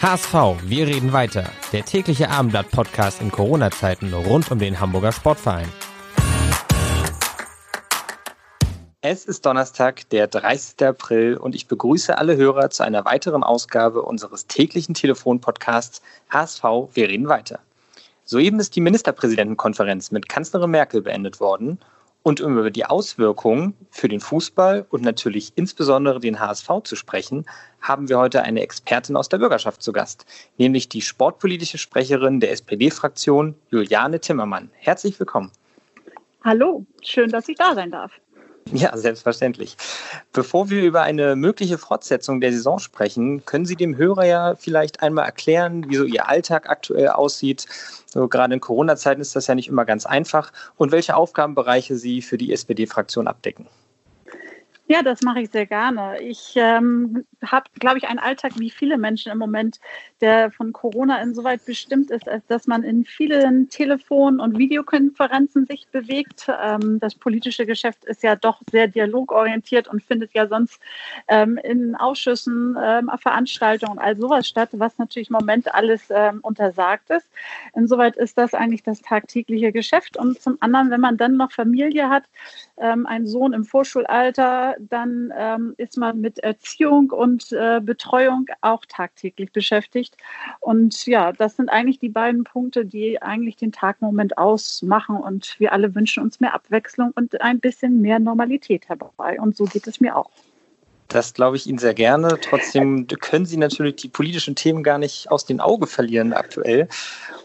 HSV, wir reden weiter. Der tägliche Abendblatt-Podcast in Corona-Zeiten rund um den Hamburger Sportverein. Es ist Donnerstag, der 30. April und ich begrüße alle Hörer zu einer weiteren Ausgabe unseres täglichen Telefonpodcasts HSV, wir reden weiter. Soeben ist die Ministerpräsidentenkonferenz mit Kanzlerin Merkel beendet worden und um über die Auswirkungen für den Fußball und natürlich insbesondere den HSV zu sprechen, haben wir heute eine Expertin aus der Bürgerschaft zu Gast, nämlich die sportpolitische Sprecherin der SPD-Fraktion, Juliane Timmermann. Herzlich willkommen. Hallo, schön, dass ich da sein darf. Ja, selbstverständlich. Bevor wir über eine mögliche Fortsetzung der Saison sprechen, können Sie dem Hörer ja vielleicht einmal erklären, wie so Ihr Alltag aktuell aussieht. So, gerade in Corona-Zeiten ist das ja nicht immer ganz einfach und welche Aufgabenbereiche Sie für die SPD-Fraktion abdecken. Ja, das mache ich sehr gerne. Ich ähm, habe, glaube ich, einen Alltag wie viele Menschen im Moment, der von Corona insoweit bestimmt ist, als dass man in vielen Telefon- und Videokonferenzen sich bewegt. Ähm, das politische Geschäft ist ja doch sehr dialogorientiert und findet ja sonst ähm, in Ausschüssen, ähm, Veranstaltungen, all sowas statt, was natürlich im Moment alles ähm, untersagt ist. Insoweit ist das eigentlich das tagtägliche Geschäft. Und zum anderen, wenn man dann noch Familie hat, ähm, einen Sohn im Vorschulalter, dann ähm, ist man mit Erziehung und äh, Betreuung auch tagtäglich beschäftigt. Und ja, das sind eigentlich die beiden Punkte, die eigentlich den Tag im Moment ausmachen. Und wir alle wünschen uns mehr Abwechslung und ein bisschen mehr Normalität herbei. Und so geht es mir auch. Das glaube ich Ihnen sehr gerne. Trotzdem können Sie natürlich die politischen Themen gar nicht aus den Augen verlieren aktuell.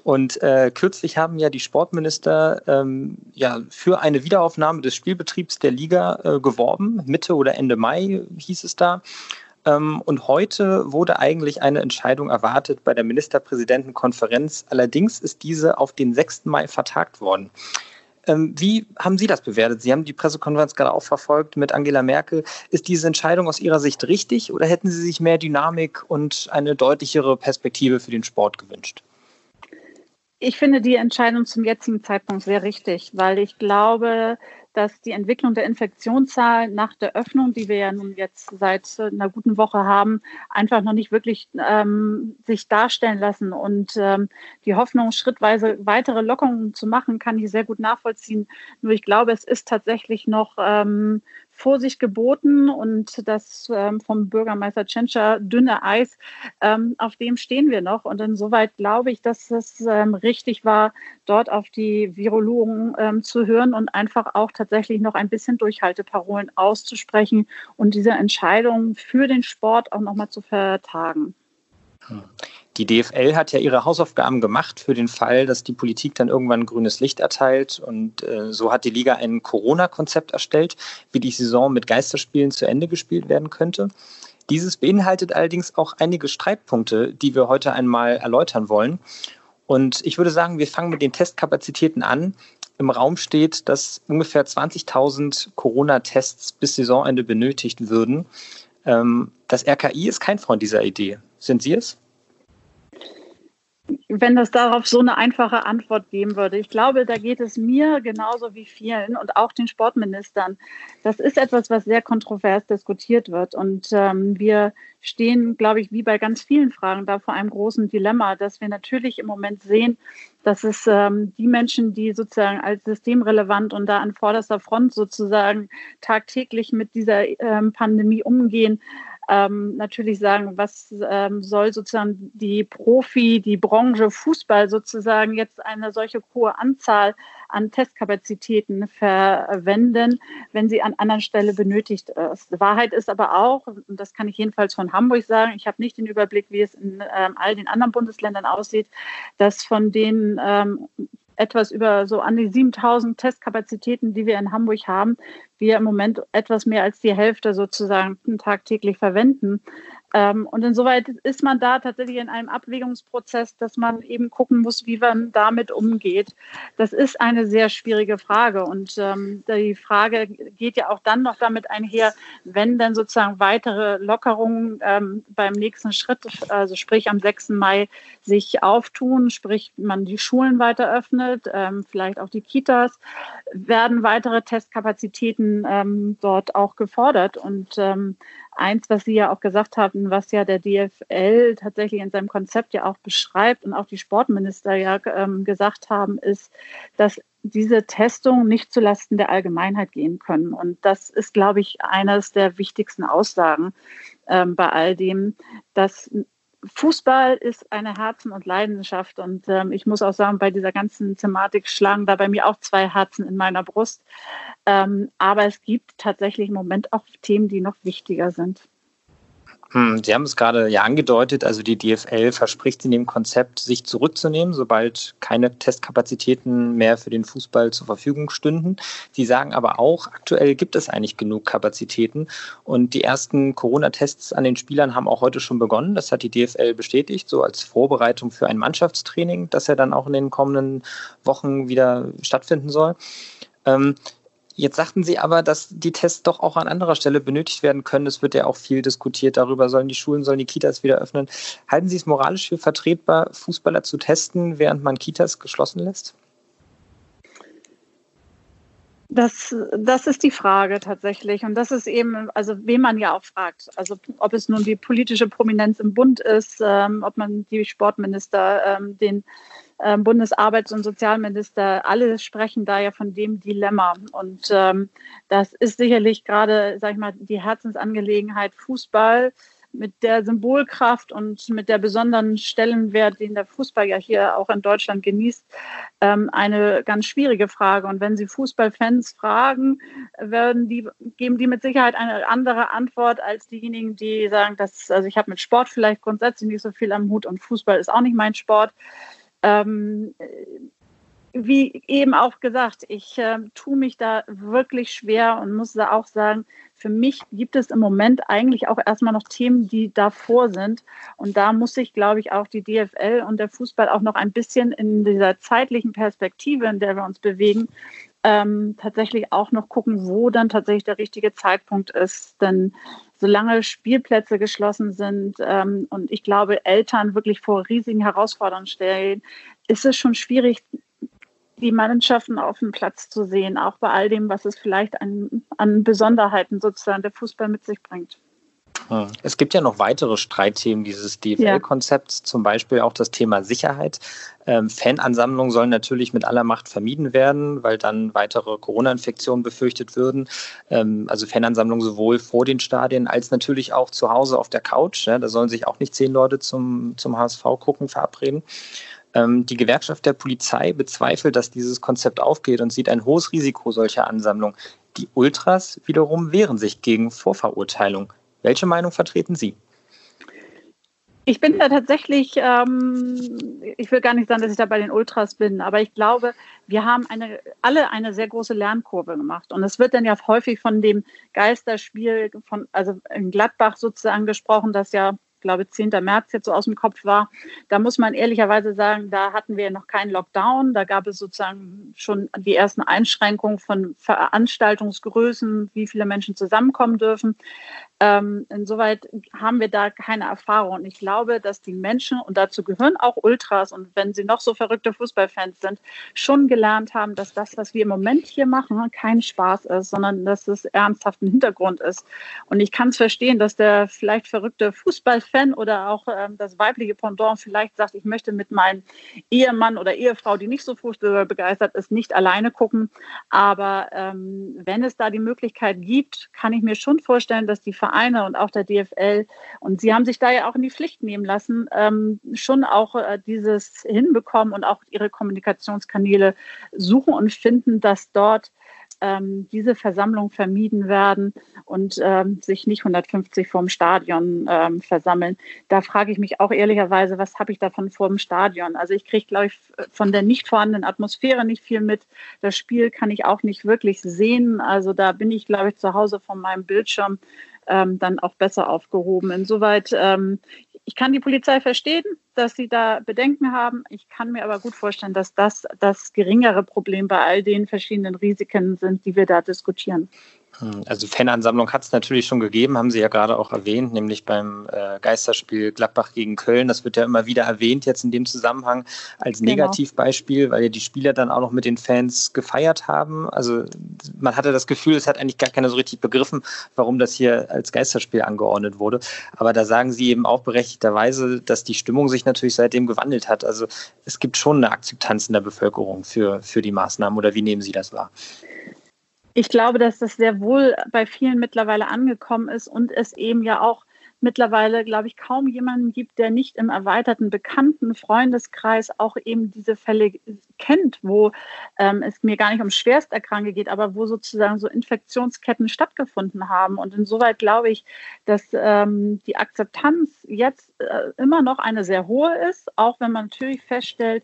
Und äh, kürzlich haben ja die Sportminister ähm, ja für eine Wiederaufnahme des Spielbetriebs der Liga äh, geworben. Mitte oder Ende Mai hieß es da. Ähm, und heute wurde eigentlich eine Entscheidung erwartet bei der Ministerpräsidentenkonferenz. Allerdings ist diese auf den 6. Mai vertagt worden. Ähm, wie haben Sie das bewertet? Sie haben die Pressekonferenz gerade auch verfolgt mit Angela Merkel. Ist diese Entscheidung aus Ihrer Sicht richtig oder hätten Sie sich mehr Dynamik und eine deutlichere Perspektive für den Sport gewünscht? Ich finde die Entscheidung zum jetzigen Zeitpunkt sehr richtig, weil ich glaube, dass die Entwicklung der Infektionszahlen nach der Öffnung, die wir ja nun jetzt seit einer guten Woche haben, einfach noch nicht wirklich ähm, sich darstellen lassen. Und ähm, die Hoffnung, schrittweise weitere Lockerungen zu machen, kann ich sehr gut nachvollziehen. Nur ich glaube, es ist tatsächlich noch ähm, Vorsicht geboten und das ähm, vom Bürgermeister Tschentscher dünne Eis, ähm, auf dem stehen wir noch. Und insoweit glaube ich, dass es ähm, richtig war, dort auf die Virologen ähm, zu hören und einfach auch tatsächlich noch ein bisschen Durchhalteparolen auszusprechen und diese Entscheidung für den Sport auch nochmal zu vertagen. Hm. Die DFL hat ja ihre Hausaufgaben gemacht für den Fall, dass die Politik dann irgendwann grünes Licht erteilt. Und äh, so hat die Liga ein Corona-Konzept erstellt, wie die Saison mit Geisterspielen zu Ende gespielt werden könnte. Dieses beinhaltet allerdings auch einige Streitpunkte, die wir heute einmal erläutern wollen. Und ich würde sagen, wir fangen mit den Testkapazitäten an. Im Raum steht, dass ungefähr 20.000 Corona-Tests bis Saisonende benötigt würden. Ähm, das RKI ist kein Freund dieser Idee. Sind Sie es? Wenn es darauf so eine einfache Antwort geben würde. Ich glaube, da geht es mir genauso wie vielen und auch den Sportministern. Das ist etwas, was sehr kontrovers diskutiert wird. Und ähm, wir stehen, glaube ich, wie bei ganz vielen Fragen da vor einem großen Dilemma, dass wir natürlich im Moment sehen, dass es ähm, die Menschen, die sozusagen als systemrelevant und da an vorderster Front sozusagen tagtäglich mit dieser ähm, Pandemie umgehen, ähm, natürlich sagen, was ähm, soll sozusagen die Profi, die Branche Fußball sozusagen jetzt eine solche hohe Anzahl an Testkapazitäten verwenden, wenn sie an anderen Stelle benötigt ist. Wahrheit ist aber auch, und das kann ich jedenfalls von Hamburg sagen, ich habe nicht den Überblick, wie es in ähm, all den anderen Bundesländern aussieht, dass von den ähm, etwas über so an die 7000 Testkapazitäten, die wir in Hamburg haben, wir im Moment etwas mehr als die Hälfte sozusagen tagtäglich verwenden. Ähm, und insoweit ist man da tatsächlich in einem Abwägungsprozess, dass man eben gucken muss, wie man damit umgeht. Das ist eine sehr schwierige Frage. Und ähm, die Frage geht ja auch dann noch damit einher, wenn dann sozusagen weitere Lockerungen ähm, beim nächsten Schritt, also sprich am 6. Mai, sich auftun, sprich man die Schulen weiter öffnet, ähm, vielleicht auch die Kitas, werden weitere Testkapazitäten ähm, dort auch gefordert. Und ähm, eins, was Sie ja auch gesagt haben, was ja der DFL tatsächlich in seinem Konzept ja auch beschreibt und auch die Sportminister ja ähm, gesagt haben, ist, dass diese Testungen nicht zulasten der Allgemeinheit gehen können. Und das ist, glaube ich, eines der wichtigsten Aussagen ähm, bei all dem, dass Fußball ist eine Herzen- und Leidenschaft. Und ähm, ich muss auch sagen, bei dieser ganzen Thematik schlagen da bei mir auch zwei Herzen in meiner Brust. Ähm, aber es gibt tatsächlich im Moment auch Themen, die noch wichtiger sind. Hm, Sie haben es gerade ja angedeutet, also die DFL verspricht in dem Konzept, sich zurückzunehmen, sobald keine Testkapazitäten mehr für den Fußball zur Verfügung stünden. Sie sagen aber auch, aktuell gibt es eigentlich genug Kapazitäten und die ersten Corona-Tests an den Spielern haben auch heute schon begonnen. Das hat die DFL bestätigt, so als Vorbereitung für ein Mannschaftstraining, das ja dann auch in den kommenden Wochen wieder stattfinden soll. Ähm, Jetzt sagten Sie aber, dass die Tests doch auch an anderer Stelle benötigt werden können. Es wird ja auch viel diskutiert darüber, sollen die Schulen, sollen die Kitas wieder öffnen. Halten Sie es moralisch für vertretbar, Fußballer zu testen, während man Kitas geschlossen lässt? Das, das ist die Frage tatsächlich. Und das ist eben, also wen man ja auch fragt. Also ob es nun die politische Prominenz im Bund ist, ähm, ob man die Sportminister, ähm, den Bundesarbeits- und Sozialminister, alle sprechen da ja von dem Dilemma. Und ähm, das ist sicherlich gerade, sag ich mal, die Herzensangelegenheit Fußball mit der Symbolkraft und mit der besonderen Stellenwert, den der Fußball ja hier auch in Deutschland genießt, ähm, eine ganz schwierige Frage. Und wenn Sie Fußballfans fragen, werden die, geben die mit Sicherheit eine andere Antwort als diejenigen, die sagen, dass, also ich habe mit Sport vielleicht grundsätzlich nicht so viel am Hut und Fußball ist auch nicht mein Sport. Ähm, wie eben auch gesagt, ich äh, tue mich da wirklich schwer und muss da auch sagen, für mich gibt es im Moment eigentlich auch erstmal noch Themen, die davor sind. Und da muss sich, glaube ich, auch die DFL und der Fußball auch noch ein bisschen in dieser zeitlichen Perspektive, in der wir uns bewegen, ähm, tatsächlich auch noch gucken, wo dann tatsächlich der richtige Zeitpunkt ist. Denn solange Spielplätze geschlossen sind ähm, und ich glaube, Eltern wirklich vor riesigen Herausforderungen stellen, ist es schon schwierig, die Mannschaften auf dem Platz zu sehen, auch bei all dem, was es vielleicht an, an Besonderheiten sozusagen der Fußball mit sich bringt. Hm. Es gibt ja noch weitere Streitthemen dieses DFL-Konzepts, ja. zum Beispiel auch das Thema Sicherheit. Ähm, Fanansammlungen sollen natürlich mit aller Macht vermieden werden, weil dann weitere Corona-Infektionen befürchtet würden. Ähm, also Fanansammlungen sowohl vor den Stadien als natürlich auch zu Hause auf der Couch. Ja, da sollen sich auch nicht zehn Leute zum, zum HSV gucken verabreden. Ähm, die Gewerkschaft der Polizei bezweifelt, dass dieses Konzept aufgeht und sieht ein hohes Risiko solcher Ansammlungen. Die Ultras wiederum wehren sich gegen Vorverurteilung. Welche Meinung vertreten Sie? Ich bin da tatsächlich, ähm, ich will gar nicht sagen, dass ich da bei den Ultras bin, aber ich glaube, wir haben eine, alle eine sehr große Lernkurve gemacht. Und es wird dann ja häufig von dem Geisterspiel, von, also in Gladbach sozusagen gesprochen, das ja glaube 10. März jetzt so aus dem Kopf war. Da muss man ehrlicherweise sagen, da hatten wir noch keinen Lockdown. Da gab es sozusagen schon die ersten Einschränkungen von Veranstaltungsgrößen, wie viele Menschen zusammenkommen dürfen. Ähm, insoweit haben wir da keine Erfahrung. Und ich glaube, dass die Menschen, und dazu gehören auch Ultras, und wenn sie noch so verrückte Fußballfans sind, schon gelernt haben, dass das, was wir im Moment hier machen, kein Spaß ist, sondern dass es ernsthaften Hintergrund ist. Und ich kann es verstehen, dass der vielleicht verrückte Fußballfan oder auch ähm, das weibliche Pendant vielleicht sagt, ich möchte mit meinem Ehemann oder Ehefrau, die nicht so Fußball begeistert ist, nicht alleine gucken. Aber ähm, wenn es da die Möglichkeit gibt, kann ich mir schon vorstellen, dass die Vereine Vereine und auch der DFL. Und sie haben sich da ja auch in die Pflicht nehmen lassen, ähm, schon auch äh, dieses hinbekommen und auch ihre Kommunikationskanäle suchen und finden, dass dort ähm, diese Versammlung vermieden werden und ähm, sich nicht 150 vorm Stadion ähm, versammeln. Da frage ich mich auch ehrlicherweise, was habe ich davon vor dem Stadion? Also ich kriege, glaube ich, von der nicht vorhandenen Atmosphäre nicht viel mit. Das Spiel kann ich auch nicht wirklich sehen. Also da bin ich, glaube ich, zu Hause von meinem Bildschirm ähm, dann auch besser aufgehoben. Insoweit, ähm, ich kann die Polizei verstehen, dass sie da Bedenken haben. Ich kann mir aber gut vorstellen, dass das das geringere Problem bei all den verschiedenen Risiken sind, die wir da diskutieren. Hm, also Fanansammlung hat es natürlich schon gegeben, haben Sie ja gerade auch erwähnt, nämlich beim äh, Geisterspiel Gladbach gegen Köln. Das wird ja immer wieder erwähnt jetzt in dem Zusammenhang als genau. Negativbeispiel, weil ja die Spieler dann auch noch mit den Fans gefeiert haben. Also man hatte das Gefühl, es hat eigentlich gar keiner so richtig begriffen, warum das hier als Geisterspiel angeordnet wurde. Aber da sagen Sie eben auch berechtigterweise, dass die Stimmung sich natürlich seitdem gewandelt hat. Also es gibt schon eine Akzeptanz in der Bevölkerung für, für die Maßnahmen oder wie nehmen Sie das wahr? Ich glaube, dass das sehr wohl bei vielen mittlerweile angekommen ist und es eben ja auch mittlerweile, glaube ich, kaum jemanden gibt, der nicht im erweiterten bekannten Freundeskreis auch eben diese Fälle kennt, wo ähm, es mir gar nicht um Schwersterkranke geht, aber wo sozusagen so Infektionsketten stattgefunden haben. Und insoweit glaube ich, dass ähm, die Akzeptanz jetzt äh, immer noch eine sehr hohe ist, auch wenn man natürlich feststellt,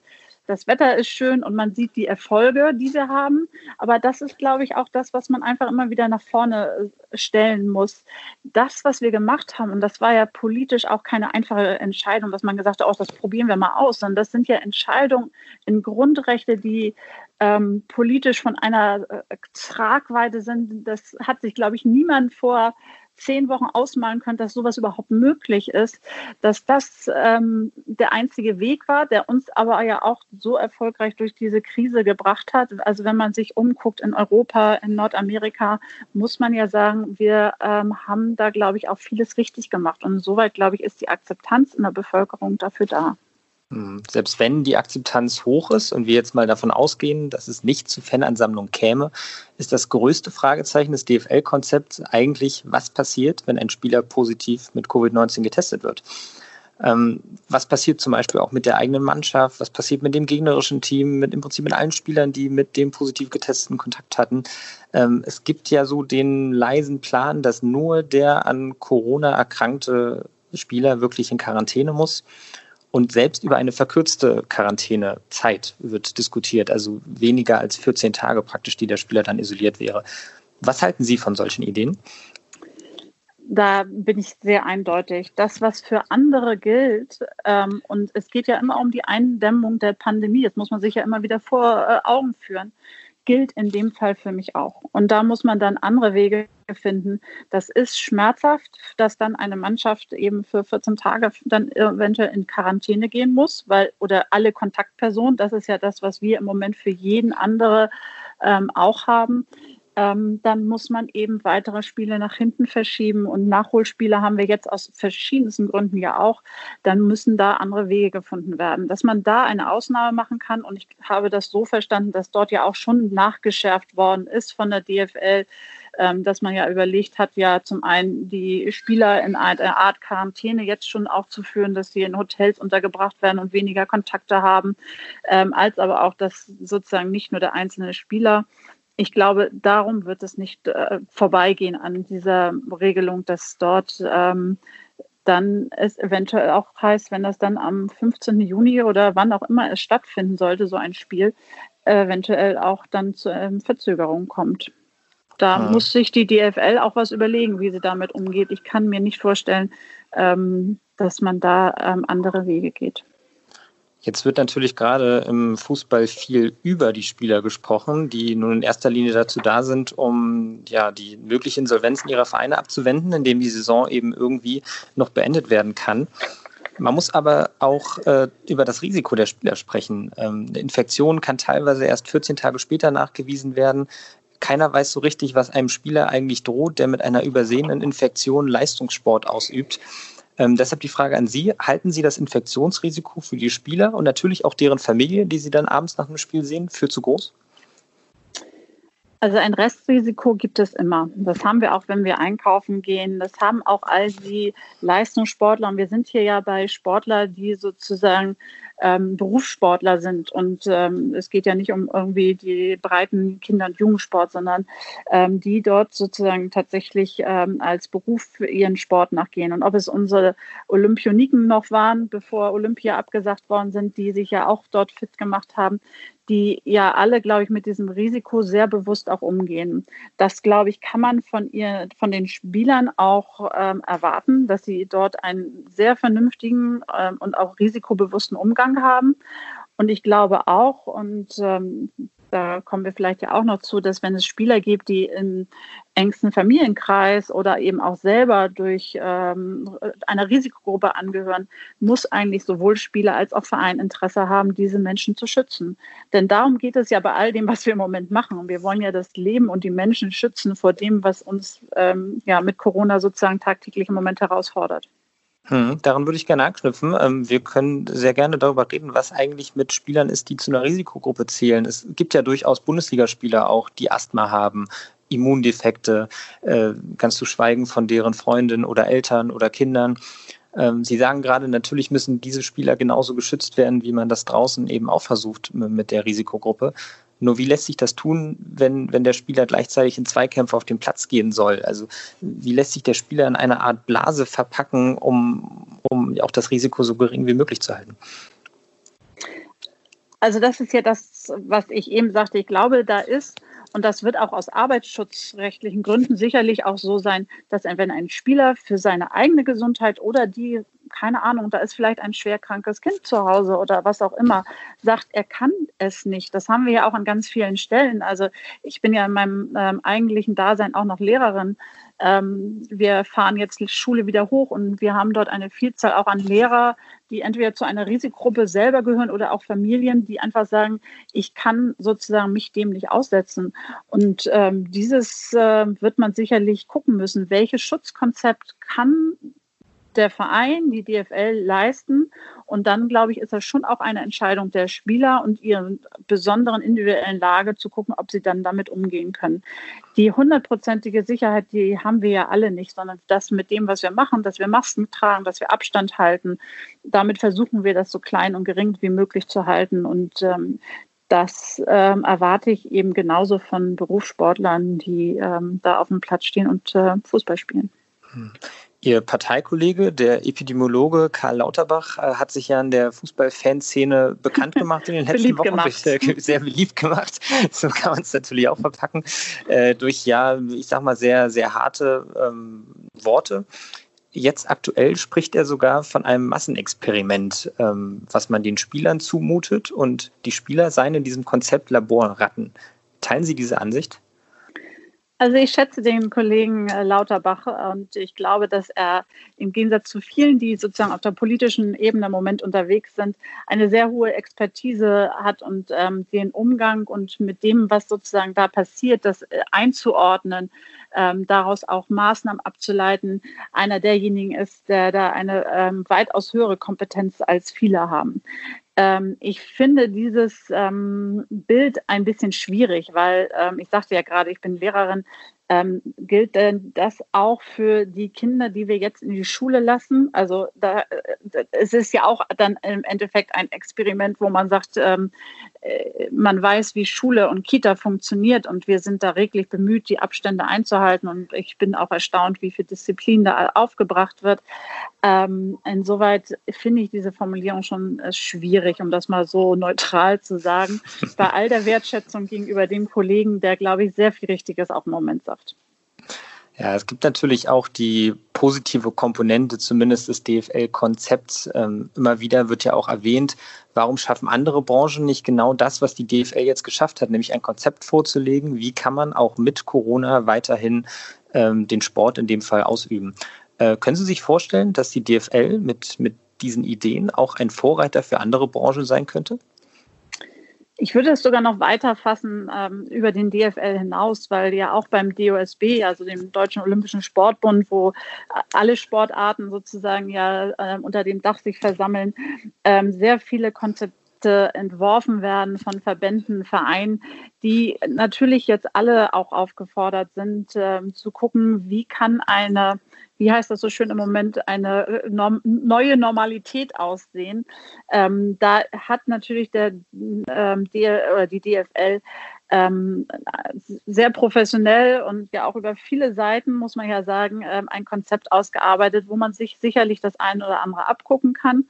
das Wetter ist schön und man sieht die Erfolge, die sie haben. Aber das ist, glaube ich, auch das, was man einfach immer wieder nach vorne äh, stellen muss. Das, was wir gemacht haben, und das war ja politisch auch keine einfache Entscheidung, dass man gesagt hat, oh, das probieren wir mal aus, sondern das sind ja Entscheidungen in Grundrechte, die ähm, politisch von einer äh, Tragweite sind. Das hat sich, glaube ich, niemand vor zehn Wochen ausmalen könnt, dass sowas überhaupt möglich ist, dass das ähm, der einzige Weg war, der uns aber ja auch so erfolgreich durch diese Krise gebracht hat. Also wenn man sich umguckt in Europa, in Nordamerika, muss man ja sagen, wir ähm, haben da, glaube ich, auch vieles richtig gemacht. Und insoweit, glaube ich, ist die Akzeptanz in der Bevölkerung dafür da. Hm, selbst wenn die Akzeptanz hoch ist und wir jetzt mal davon ausgehen, dass es nicht zu Fanansammlungen käme, ist das größte Fragezeichen des DFL-Konzepts eigentlich, was passiert, wenn ein Spieler positiv mit Covid-19 getestet wird. Ähm, was passiert zum Beispiel auch mit der eigenen Mannschaft? Was passiert mit dem gegnerischen Team? Mit im Prinzip mit allen Spielern, die mit dem positiv getesteten Kontakt hatten? Ähm, es gibt ja so den leisen Plan, dass nur der an Corona erkrankte Spieler wirklich in Quarantäne muss. Und selbst über eine verkürzte Quarantänezeit wird diskutiert, also weniger als 14 Tage praktisch, die der Spieler dann isoliert wäre. Was halten Sie von solchen Ideen? Da bin ich sehr eindeutig. Das, was für andere gilt, ähm, und es geht ja immer um die Eindämmung der Pandemie, das muss man sich ja immer wieder vor äh, Augen führen gilt in dem Fall für mich auch. Und da muss man dann andere Wege finden. Das ist schmerzhaft, dass dann eine Mannschaft eben für 14 Tage dann eventuell in Quarantäne gehen muss, weil oder alle Kontaktpersonen, das ist ja das, was wir im Moment für jeden andere ähm, auch haben ähm, dann muss man eben weitere Spiele nach hinten verschieben. Und Nachholspiele haben wir jetzt aus verschiedensten Gründen ja auch. Dann müssen da andere Wege gefunden werden. Dass man da eine Ausnahme machen kann, und ich habe das so verstanden, dass dort ja auch schon nachgeschärft worden ist von der DFL, ähm, dass man ja überlegt hat, ja zum einen die Spieler in eine Art Quarantäne jetzt schon aufzuführen, dass sie in Hotels untergebracht werden und weniger Kontakte haben, ähm, als aber auch, dass sozusagen nicht nur der einzelne Spieler ich glaube, darum wird es nicht äh, vorbeigehen an dieser Regelung, dass dort ähm, dann es eventuell auch heißt, wenn das dann am 15. Juni oder wann auch immer es stattfinden sollte, so ein Spiel, eventuell auch dann zu ähm, Verzögerungen kommt. Da ah. muss sich die DFL auch was überlegen, wie sie damit umgeht. Ich kann mir nicht vorstellen, ähm, dass man da ähm, andere Wege geht. Jetzt wird natürlich gerade im Fußball viel über die Spieler gesprochen, die nun in erster Linie dazu da sind, um ja die möglichen Insolvenzen ihrer Vereine abzuwenden, indem die Saison eben irgendwie noch beendet werden kann. Man muss aber auch äh, über das Risiko der Spieler sprechen. Ähm, eine Infektion kann teilweise erst 14 Tage später nachgewiesen werden. Keiner weiß so richtig, was einem Spieler eigentlich droht, der mit einer übersehenen Infektion Leistungssport ausübt. Ähm, deshalb die Frage an Sie, halten Sie das Infektionsrisiko für die Spieler und natürlich auch deren Familie, die Sie dann abends nach dem Spiel sehen, für zu groß? Also ein Restrisiko gibt es immer. Das haben wir auch, wenn wir einkaufen gehen. Das haben auch all die Leistungssportler. Und wir sind hier ja bei Sportler, die sozusagen ähm, Berufssportler sind. Und ähm, es geht ja nicht um irgendwie die breiten Kinder- und Jugendsport, sondern ähm, die dort sozusagen tatsächlich ähm, als Beruf für ihren Sport nachgehen. Und ob es unsere Olympioniken noch waren, bevor Olympia abgesagt worden sind, die sich ja auch dort fit gemacht haben, die ja alle, glaube ich, mit diesem Risiko sehr bewusst auch umgehen. Das, glaube ich, kann man von ihr, von den Spielern auch ähm, erwarten, dass sie dort einen sehr vernünftigen ähm, und auch risikobewussten Umgang haben. Und ich glaube auch, und ähm, da kommen wir vielleicht ja auch noch zu, dass wenn es Spieler gibt, die im engsten Familienkreis oder eben auch selber durch ähm, einer Risikogruppe angehören, muss eigentlich sowohl Spieler als auch Verein Interesse haben, diese Menschen zu schützen. Denn darum geht es ja bei all dem, was wir im Moment machen. Wir wollen ja das Leben und die Menschen schützen vor dem, was uns ähm, ja mit Corona sozusagen tagtäglich im Moment herausfordert. Hm, daran würde ich gerne anknüpfen. Ähm, wir können sehr gerne darüber reden, was eigentlich mit Spielern ist, die zu einer Risikogruppe zählen. Es gibt ja durchaus Bundesligaspieler auch, die Asthma haben, Immundefekte, äh, ganz zu schweigen von deren Freundinnen oder Eltern oder Kindern. Ähm, Sie sagen gerade, natürlich müssen diese Spieler genauso geschützt werden, wie man das draußen eben auch versucht mit der Risikogruppe. Nur wie lässt sich das tun, wenn, wenn der Spieler gleichzeitig in Zweikämpfe auf den Platz gehen soll? Also wie lässt sich der Spieler in eine Art Blase verpacken, um, um auch das Risiko so gering wie möglich zu halten? Also das ist ja das, was ich eben sagte. Ich glaube, da ist und das wird auch aus arbeitsschutzrechtlichen Gründen sicherlich auch so sein, dass wenn ein Spieler für seine eigene Gesundheit oder die keine Ahnung, da ist vielleicht ein schwerkrankes Kind zu Hause oder was auch immer, sagt, er kann es nicht. Das haben wir ja auch an ganz vielen Stellen. Also ich bin ja in meinem ähm, eigentlichen Dasein auch noch Lehrerin. Ähm, wir fahren jetzt Schule wieder hoch und wir haben dort eine Vielzahl auch an Lehrer, die entweder zu einer Risikogruppe selber gehören oder auch Familien, die einfach sagen, ich kann sozusagen mich dem nicht aussetzen. Und ähm, dieses äh, wird man sicherlich gucken müssen. Welches Schutzkonzept kann der Verein, die DFL leisten. Und dann, glaube ich, ist das schon auch eine Entscheidung der Spieler und ihren besonderen individuellen Lage zu gucken, ob sie dann damit umgehen können. Die hundertprozentige Sicherheit, die haben wir ja alle nicht, sondern das mit dem, was wir machen, dass wir Masken tragen, dass wir Abstand halten. Damit versuchen wir das so klein und gering wie möglich zu halten. Und ähm, das ähm, erwarte ich eben genauso von Berufssportlern, die ähm, da auf dem Platz stehen und äh, Fußball spielen. Ihr Parteikollege, der Epidemiologe Karl Lauterbach, äh, hat sich ja in der Fußballfanszene bekannt gemacht in den letzten Wochen. Gemacht. Sehr, sehr beliebt gemacht. So kann man es natürlich auch verpacken. Äh, durch ja, ich sag mal, sehr, sehr harte ähm, Worte. Jetzt aktuell spricht er sogar von einem Massenexperiment, ähm, was man den Spielern zumutet und die Spieler seien in diesem Konzept Laborratten. Teilen Sie diese Ansicht? Also ich schätze den Kollegen äh, Lauterbach und ich glaube, dass er im Gegensatz zu vielen, die sozusagen auf der politischen Ebene im Moment unterwegs sind, eine sehr hohe Expertise hat und ähm, den Umgang und mit dem, was sozusagen da passiert, das äh, einzuordnen, ähm, daraus auch Maßnahmen abzuleiten, einer derjenigen ist, der da eine ähm, weitaus höhere Kompetenz als viele haben. Ähm, ich finde dieses ähm, Bild ein bisschen schwierig, weil ähm, ich sagte ja gerade, ich bin Lehrerin. Ähm, gilt denn das auch für die Kinder, die wir jetzt in die Schule lassen? Also da, äh, es ist ja auch dann im Endeffekt ein Experiment, wo man sagt, ähm, äh, man weiß, wie Schule und Kita funktioniert und wir sind da reglich bemüht, die Abstände einzuhalten und ich bin auch erstaunt, wie viel Disziplin da aufgebracht wird. Ähm, insoweit finde ich diese Formulierung schon äh, schwierig, um das mal so neutral zu sagen, bei all der Wertschätzung gegenüber dem Kollegen, der, glaube ich, sehr viel Richtiges auch im Moment sagt. Ja, es gibt natürlich auch die positive Komponente, zumindest des DFL-Konzepts. Ähm, immer wieder wird ja auch erwähnt, warum schaffen andere Branchen nicht genau das, was die DFL jetzt geschafft hat, nämlich ein Konzept vorzulegen, wie kann man auch mit Corona weiterhin ähm, den Sport in dem Fall ausüben. Äh, können Sie sich vorstellen, dass die DFL mit, mit diesen Ideen auch ein Vorreiter für andere Branchen sein könnte? Ich würde es sogar noch weiter fassen ähm, über den DFL hinaus, weil ja auch beim DOSB, also dem Deutschen Olympischen Sportbund, wo alle Sportarten sozusagen ja äh, unter dem Dach sich versammeln, ähm, sehr viele Konzept Konzepte entworfen werden von Verbänden, Vereinen, die natürlich jetzt alle auch aufgefordert sind, äh, zu gucken, wie kann eine, wie heißt das so schön im Moment, eine äh, norm neue Normalität aussehen. Ähm, da hat natürlich der, ähm, die, oder die DFL ähm, sehr professionell und ja auch über viele Seiten, muss man ja sagen, ähm, ein Konzept ausgearbeitet, wo man sich sicherlich das eine oder andere abgucken kann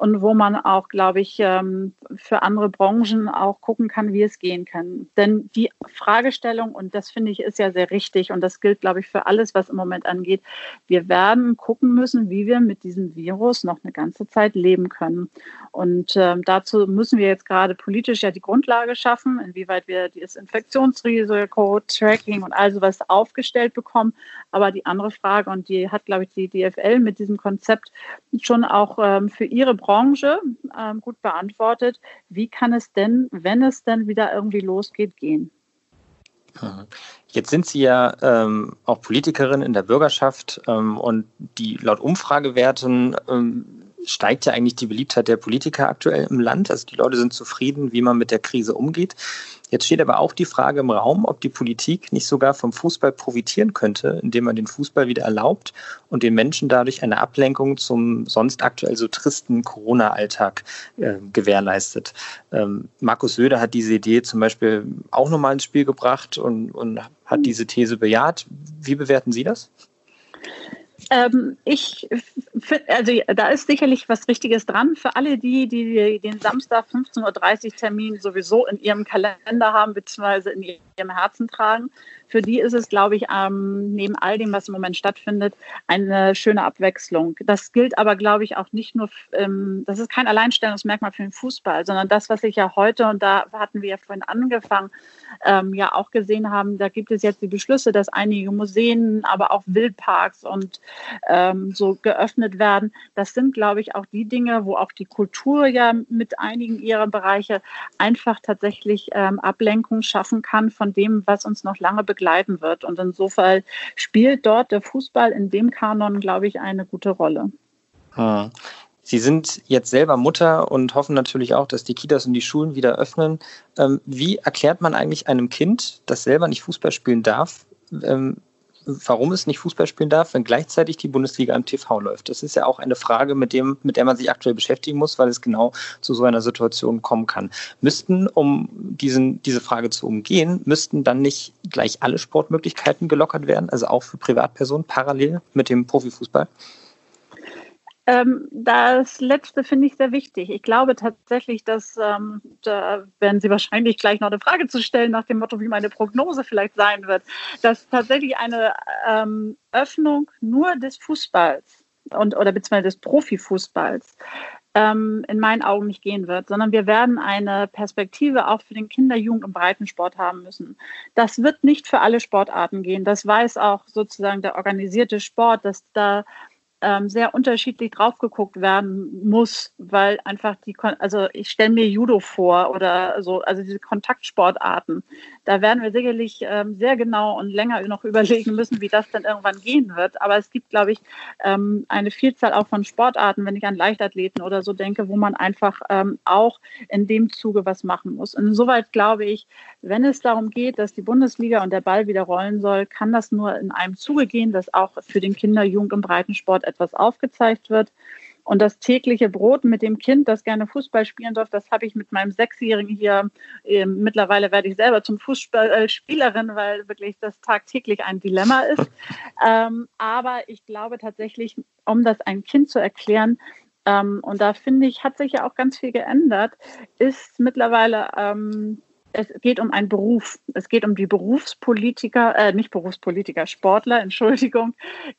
und wo man auch, glaube ich, ähm, für andere Branchen auch gucken kann, wie es gehen kann. Denn die Fragestellung, und das finde ich ist ja sehr richtig und das gilt, glaube ich, für alles, was im Moment angeht, wir werden gucken müssen, wie wir mit diesem Virus noch eine ganze Zeit leben können. Und ähm, dazu müssen wir jetzt gerade politisch ja die Grundlage schaffen, inwieweit wir das Infektionsrisiko, Tracking und all sowas aufgestellt bekommen. Aber die andere Frage, und die hat, glaube ich, die DFL mit diesem Konzept schon auch ähm, für ihre Branche Branche ähm, gut beantwortet. Wie kann es denn, wenn es denn wieder irgendwie losgeht, gehen? Jetzt sind Sie ja ähm, auch Politikerin in der Bürgerschaft ähm, und die laut Umfragewerten ähm, steigt ja eigentlich die Beliebtheit der Politiker aktuell im Land. Also die Leute sind zufrieden, wie man mit der Krise umgeht. Jetzt steht aber auch die Frage im Raum, ob die Politik nicht sogar vom Fußball profitieren könnte, indem man den Fußball wieder erlaubt und den Menschen dadurch eine Ablenkung zum sonst aktuell so tristen Corona-Alltag äh, gewährleistet. Ähm, Markus Söder hat diese Idee zum Beispiel auch nochmal ins Spiel gebracht und, und hat diese These bejaht. Wie bewerten Sie das? Ähm, ich also da ist sicherlich was Richtiges dran. Für alle die, die den Samstag 15.30 Uhr Termin sowieso in ihrem Kalender haben, beziehungsweise in ihrem Herzen tragen, für die ist es, glaube ich, ähm, neben all dem, was im Moment stattfindet, eine schöne Abwechslung. Das gilt aber, glaube ich, auch nicht nur, ähm, das ist kein Alleinstellungsmerkmal für den Fußball, sondern das, was ich ja heute, und da hatten wir ja vorhin angefangen, ähm, ja auch gesehen haben, da gibt es jetzt die Beschlüsse, dass einige Museen, aber auch Wildparks und ähm, so geöffnet werden. Das sind, glaube ich, auch die Dinge, wo auch die Kultur ja mit einigen ihrer Bereiche einfach tatsächlich ähm, Ablenkung schaffen kann von dem, was uns noch lange begleiten wird. Und insofern spielt dort der Fußball in dem Kanon, glaube ich, eine gute Rolle. Hm. Sie sind jetzt selber Mutter und hoffen natürlich auch, dass die Kitas und die Schulen wieder öffnen. Ähm, wie erklärt man eigentlich einem Kind, das selber nicht Fußball spielen darf, ähm, warum es nicht Fußball spielen darf, wenn gleichzeitig die Bundesliga am TV läuft? Das ist ja auch eine Frage, mit, dem, mit der man sich aktuell beschäftigen muss, weil es genau zu so einer Situation kommen kann. Müssten, um diesen, diese Frage zu umgehen, müssten dann nicht gleich alle Sportmöglichkeiten gelockert werden, also auch für Privatpersonen parallel mit dem Profifußball? Ähm, das letzte finde ich sehr wichtig. Ich glaube tatsächlich, dass ähm, da werden Sie wahrscheinlich gleich noch eine Frage zu stellen nach dem Motto, wie meine Prognose vielleicht sein wird, dass tatsächlich eine ähm, Öffnung nur des Fußballs und oder beziehungsweise des Profifußballs ähm, in meinen Augen nicht gehen wird, sondern wir werden eine Perspektive auch für den Kinder-, Jugend- und Breitensport haben müssen. Das wird nicht für alle Sportarten gehen. Das weiß auch sozusagen der organisierte Sport, dass da ähm, sehr unterschiedlich drauf geguckt werden muss, weil einfach die, also ich stelle mir Judo vor oder so, also diese Kontaktsportarten. Da werden wir sicherlich ähm, sehr genau und länger noch überlegen müssen, wie das dann irgendwann gehen wird. Aber es gibt, glaube ich, ähm, eine Vielzahl auch von Sportarten, wenn ich an Leichtathleten oder so denke, wo man einfach ähm, auch in dem Zuge was machen muss. Und insoweit glaube ich, wenn es darum geht, dass die Bundesliga und der Ball wieder rollen soll, kann das nur in einem Zuge gehen, dass auch für den Kinder-, Jugend- und Breitensport etwas aufgezeigt wird. Und das tägliche Brot mit dem Kind, das gerne Fußball spielen darf, das habe ich mit meinem Sechsjährigen hier. Äh, mittlerweile werde ich selber zum Fußballspielerin, weil wirklich das tagtäglich ein Dilemma ist. ähm, aber ich glaube tatsächlich, um das einem Kind zu erklären, ähm, und da finde ich, hat sich ja auch ganz viel geändert, ist mittlerweile ähm, es geht um einen Beruf. Es geht um die Berufspolitiker, äh, nicht Berufspolitiker, Sportler, Entschuldigung,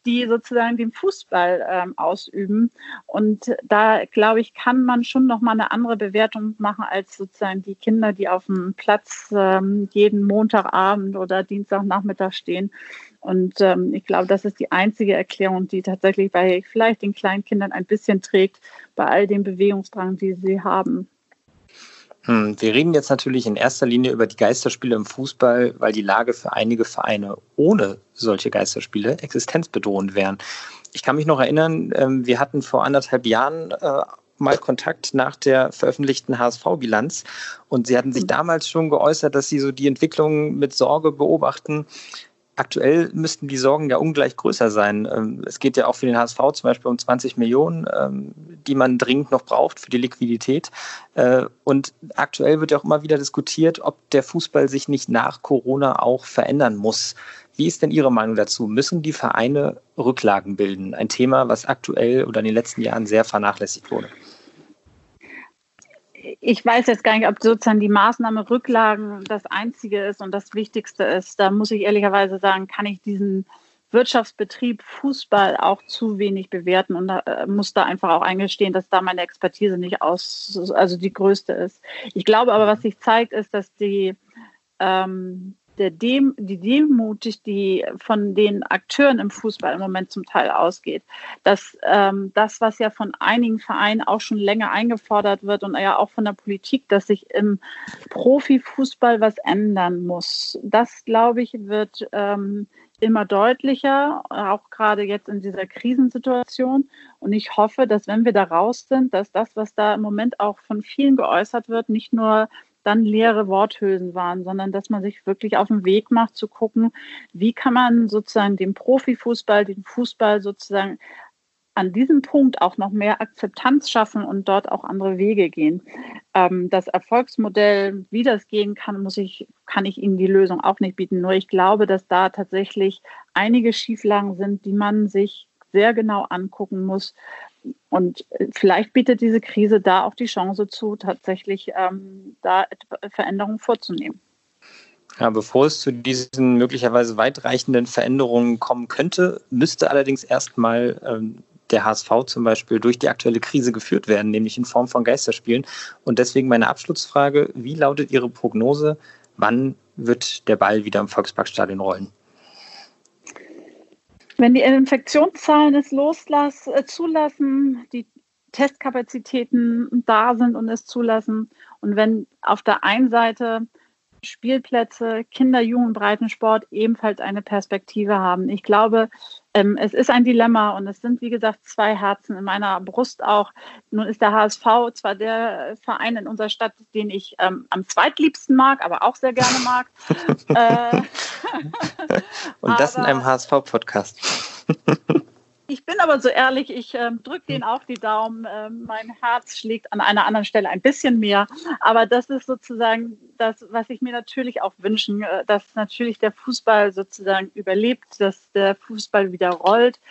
die sozusagen den Fußball ähm, ausüben. Und da, glaube ich, kann man schon nochmal eine andere Bewertung machen als sozusagen die Kinder, die auf dem Platz ähm, jeden Montagabend oder Dienstagnachmittag stehen. Und ähm, ich glaube, das ist die einzige Erklärung, die tatsächlich bei vielleicht den kleinen Kindern ein bisschen trägt, bei all dem Bewegungsdrang, die sie haben. Hm, wir reden jetzt natürlich in erster Linie über die Geisterspiele im Fußball, weil die Lage für einige Vereine ohne solche Geisterspiele existenzbedrohend wären. Ich kann mich noch erinnern, ähm, wir hatten vor anderthalb Jahren äh, mal Kontakt nach der veröffentlichten HSV-Bilanz und Sie hatten sich mhm. damals schon geäußert, dass Sie so die Entwicklung mit Sorge beobachten. Aktuell müssten die Sorgen ja ungleich größer sein. Ähm, es geht ja auch für den HSV zum Beispiel um 20 Millionen, ähm, die man dringend noch braucht für die Liquidität. Äh, und aktuell wird ja auch immer wieder diskutiert, ob der Fußball sich nicht nach Corona auch verändern muss. Wie ist denn Ihre Meinung dazu? Müssen die Vereine Rücklagen bilden? Ein Thema, was aktuell oder in den letzten Jahren sehr vernachlässigt wurde ich weiß jetzt gar nicht, ob sozusagen die Maßnahme Rücklagen das Einzige ist und das Wichtigste ist. Da muss ich ehrlicherweise sagen, kann ich diesen Wirtschaftsbetrieb Fußball auch zu wenig bewerten und da, äh, muss da einfach auch eingestehen, dass da meine Expertise nicht aus, also die größte ist. Ich glaube aber, was sich zeigt, ist, dass die ähm, der Dem, die Demut, die von den Akteuren im Fußball im Moment zum Teil ausgeht, dass ähm, das, was ja von einigen Vereinen auch schon länger eingefordert wird und ja auch von der Politik, dass sich im Profifußball was ändern muss, das, glaube ich, wird ähm, immer deutlicher, auch gerade jetzt in dieser Krisensituation. Und ich hoffe, dass wenn wir da raus sind, dass das, was da im Moment auch von vielen geäußert wird, nicht nur dann leere Worthülsen waren, sondern dass man sich wirklich auf den Weg macht zu gucken, wie kann man sozusagen dem Profifußball, den Fußball sozusagen an diesem Punkt auch noch mehr Akzeptanz schaffen und dort auch andere Wege gehen. Ähm, das Erfolgsmodell, wie das gehen kann, muss ich, kann ich Ihnen die Lösung auch nicht bieten. Nur ich glaube, dass da tatsächlich einige Schieflagen sind, die man sich sehr genau angucken muss, und äh, vielleicht bietet diese Krise da auch die Chance zu, tatsächlich ähm, da Veränderungen vorzunehmen. Ja, bevor es zu diesen möglicherweise weitreichenden Veränderungen kommen könnte, müsste allerdings erstmal ähm, der HSV zum Beispiel durch die aktuelle Krise geführt werden, nämlich in Form von Geisterspielen. Und deswegen meine Abschlussfrage, wie lautet Ihre Prognose, wann wird der Ball wieder im Volksparkstadion rollen? Wenn die Infektionszahlen es loslass, äh, zulassen, die Testkapazitäten da sind und es zulassen und wenn auf der einen Seite Spielplätze, Kinder-, Jugend-, Breitensport ebenfalls eine Perspektive haben. Ich glaube, ähm, es ist ein Dilemma und es sind, wie gesagt, zwei Herzen in meiner Brust auch. Nun ist der HSV zwar der Verein in unserer Stadt, den ich ähm, am zweitliebsten mag, aber auch sehr gerne mag. äh, und das aber, in einem HSV-Podcast. Ich bin aber so ehrlich, ich äh, drücke denen auch die Daumen. Äh, mein Herz schlägt an einer anderen Stelle ein bisschen mehr. Aber das ist sozusagen das, was ich mir natürlich auch wünschen, äh, dass natürlich der Fußball sozusagen überlebt, dass der Fußball wieder rollt.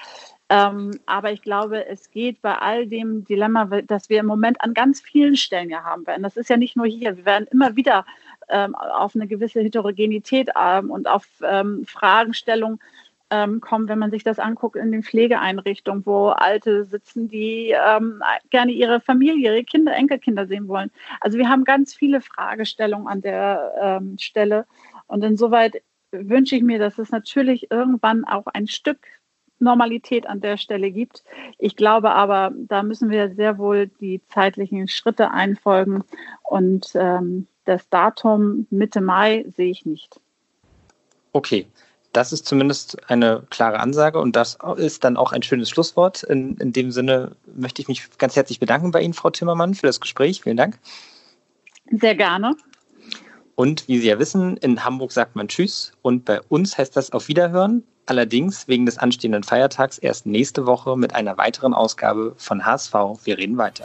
Ähm, aber ich glaube, es geht bei all dem Dilemma, das wir im Moment an ganz vielen Stellen ja haben werden. Das ist ja nicht nur hier. Wir werden immer wieder ähm, auf eine gewisse Heterogenität ähm, und auf ähm, Fragestellungen ähm, kommen, wenn man sich das anguckt in den Pflegeeinrichtungen, wo Alte sitzen, die ähm, gerne ihre Familie, ihre Kinder, Enkelkinder sehen wollen. Also wir haben ganz viele Fragestellungen an der ähm, Stelle. Und insoweit wünsche ich mir, dass es natürlich irgendwann auch ein Stück Normalität an der Stelle gibt. Ich glaube aber, da müssen wir sehr wohl die zeitlichen Schritte einfolgen. Und ähm, das Datum Mitte Mai sehe ich nicht. Okay, das ist zumindest eine klare Ansage und das ist dann auch ein schönes Schlusswort. In, in dem Sinne möchte ich mich ganz herzlich bedanken bei Ihnen, Frau Timmermann, für das Gespräch. Vielen Dank. Sehr gerne. Und wie Sie ja wissen, in Hamburg sagt man Tschüss und bei uns heißt das auf Wiederhören. Allerdings wegen des anstehenden Feiertags erst nächste Woche mit einer weiteren Ausgabe von HSV. Wir reden weiter.